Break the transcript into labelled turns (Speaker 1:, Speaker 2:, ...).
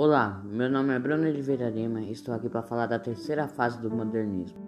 Speaker 1: Olá, meu nome é Bruno Oliveira Lima e estou aqui para falar da terceira fase do modernismo.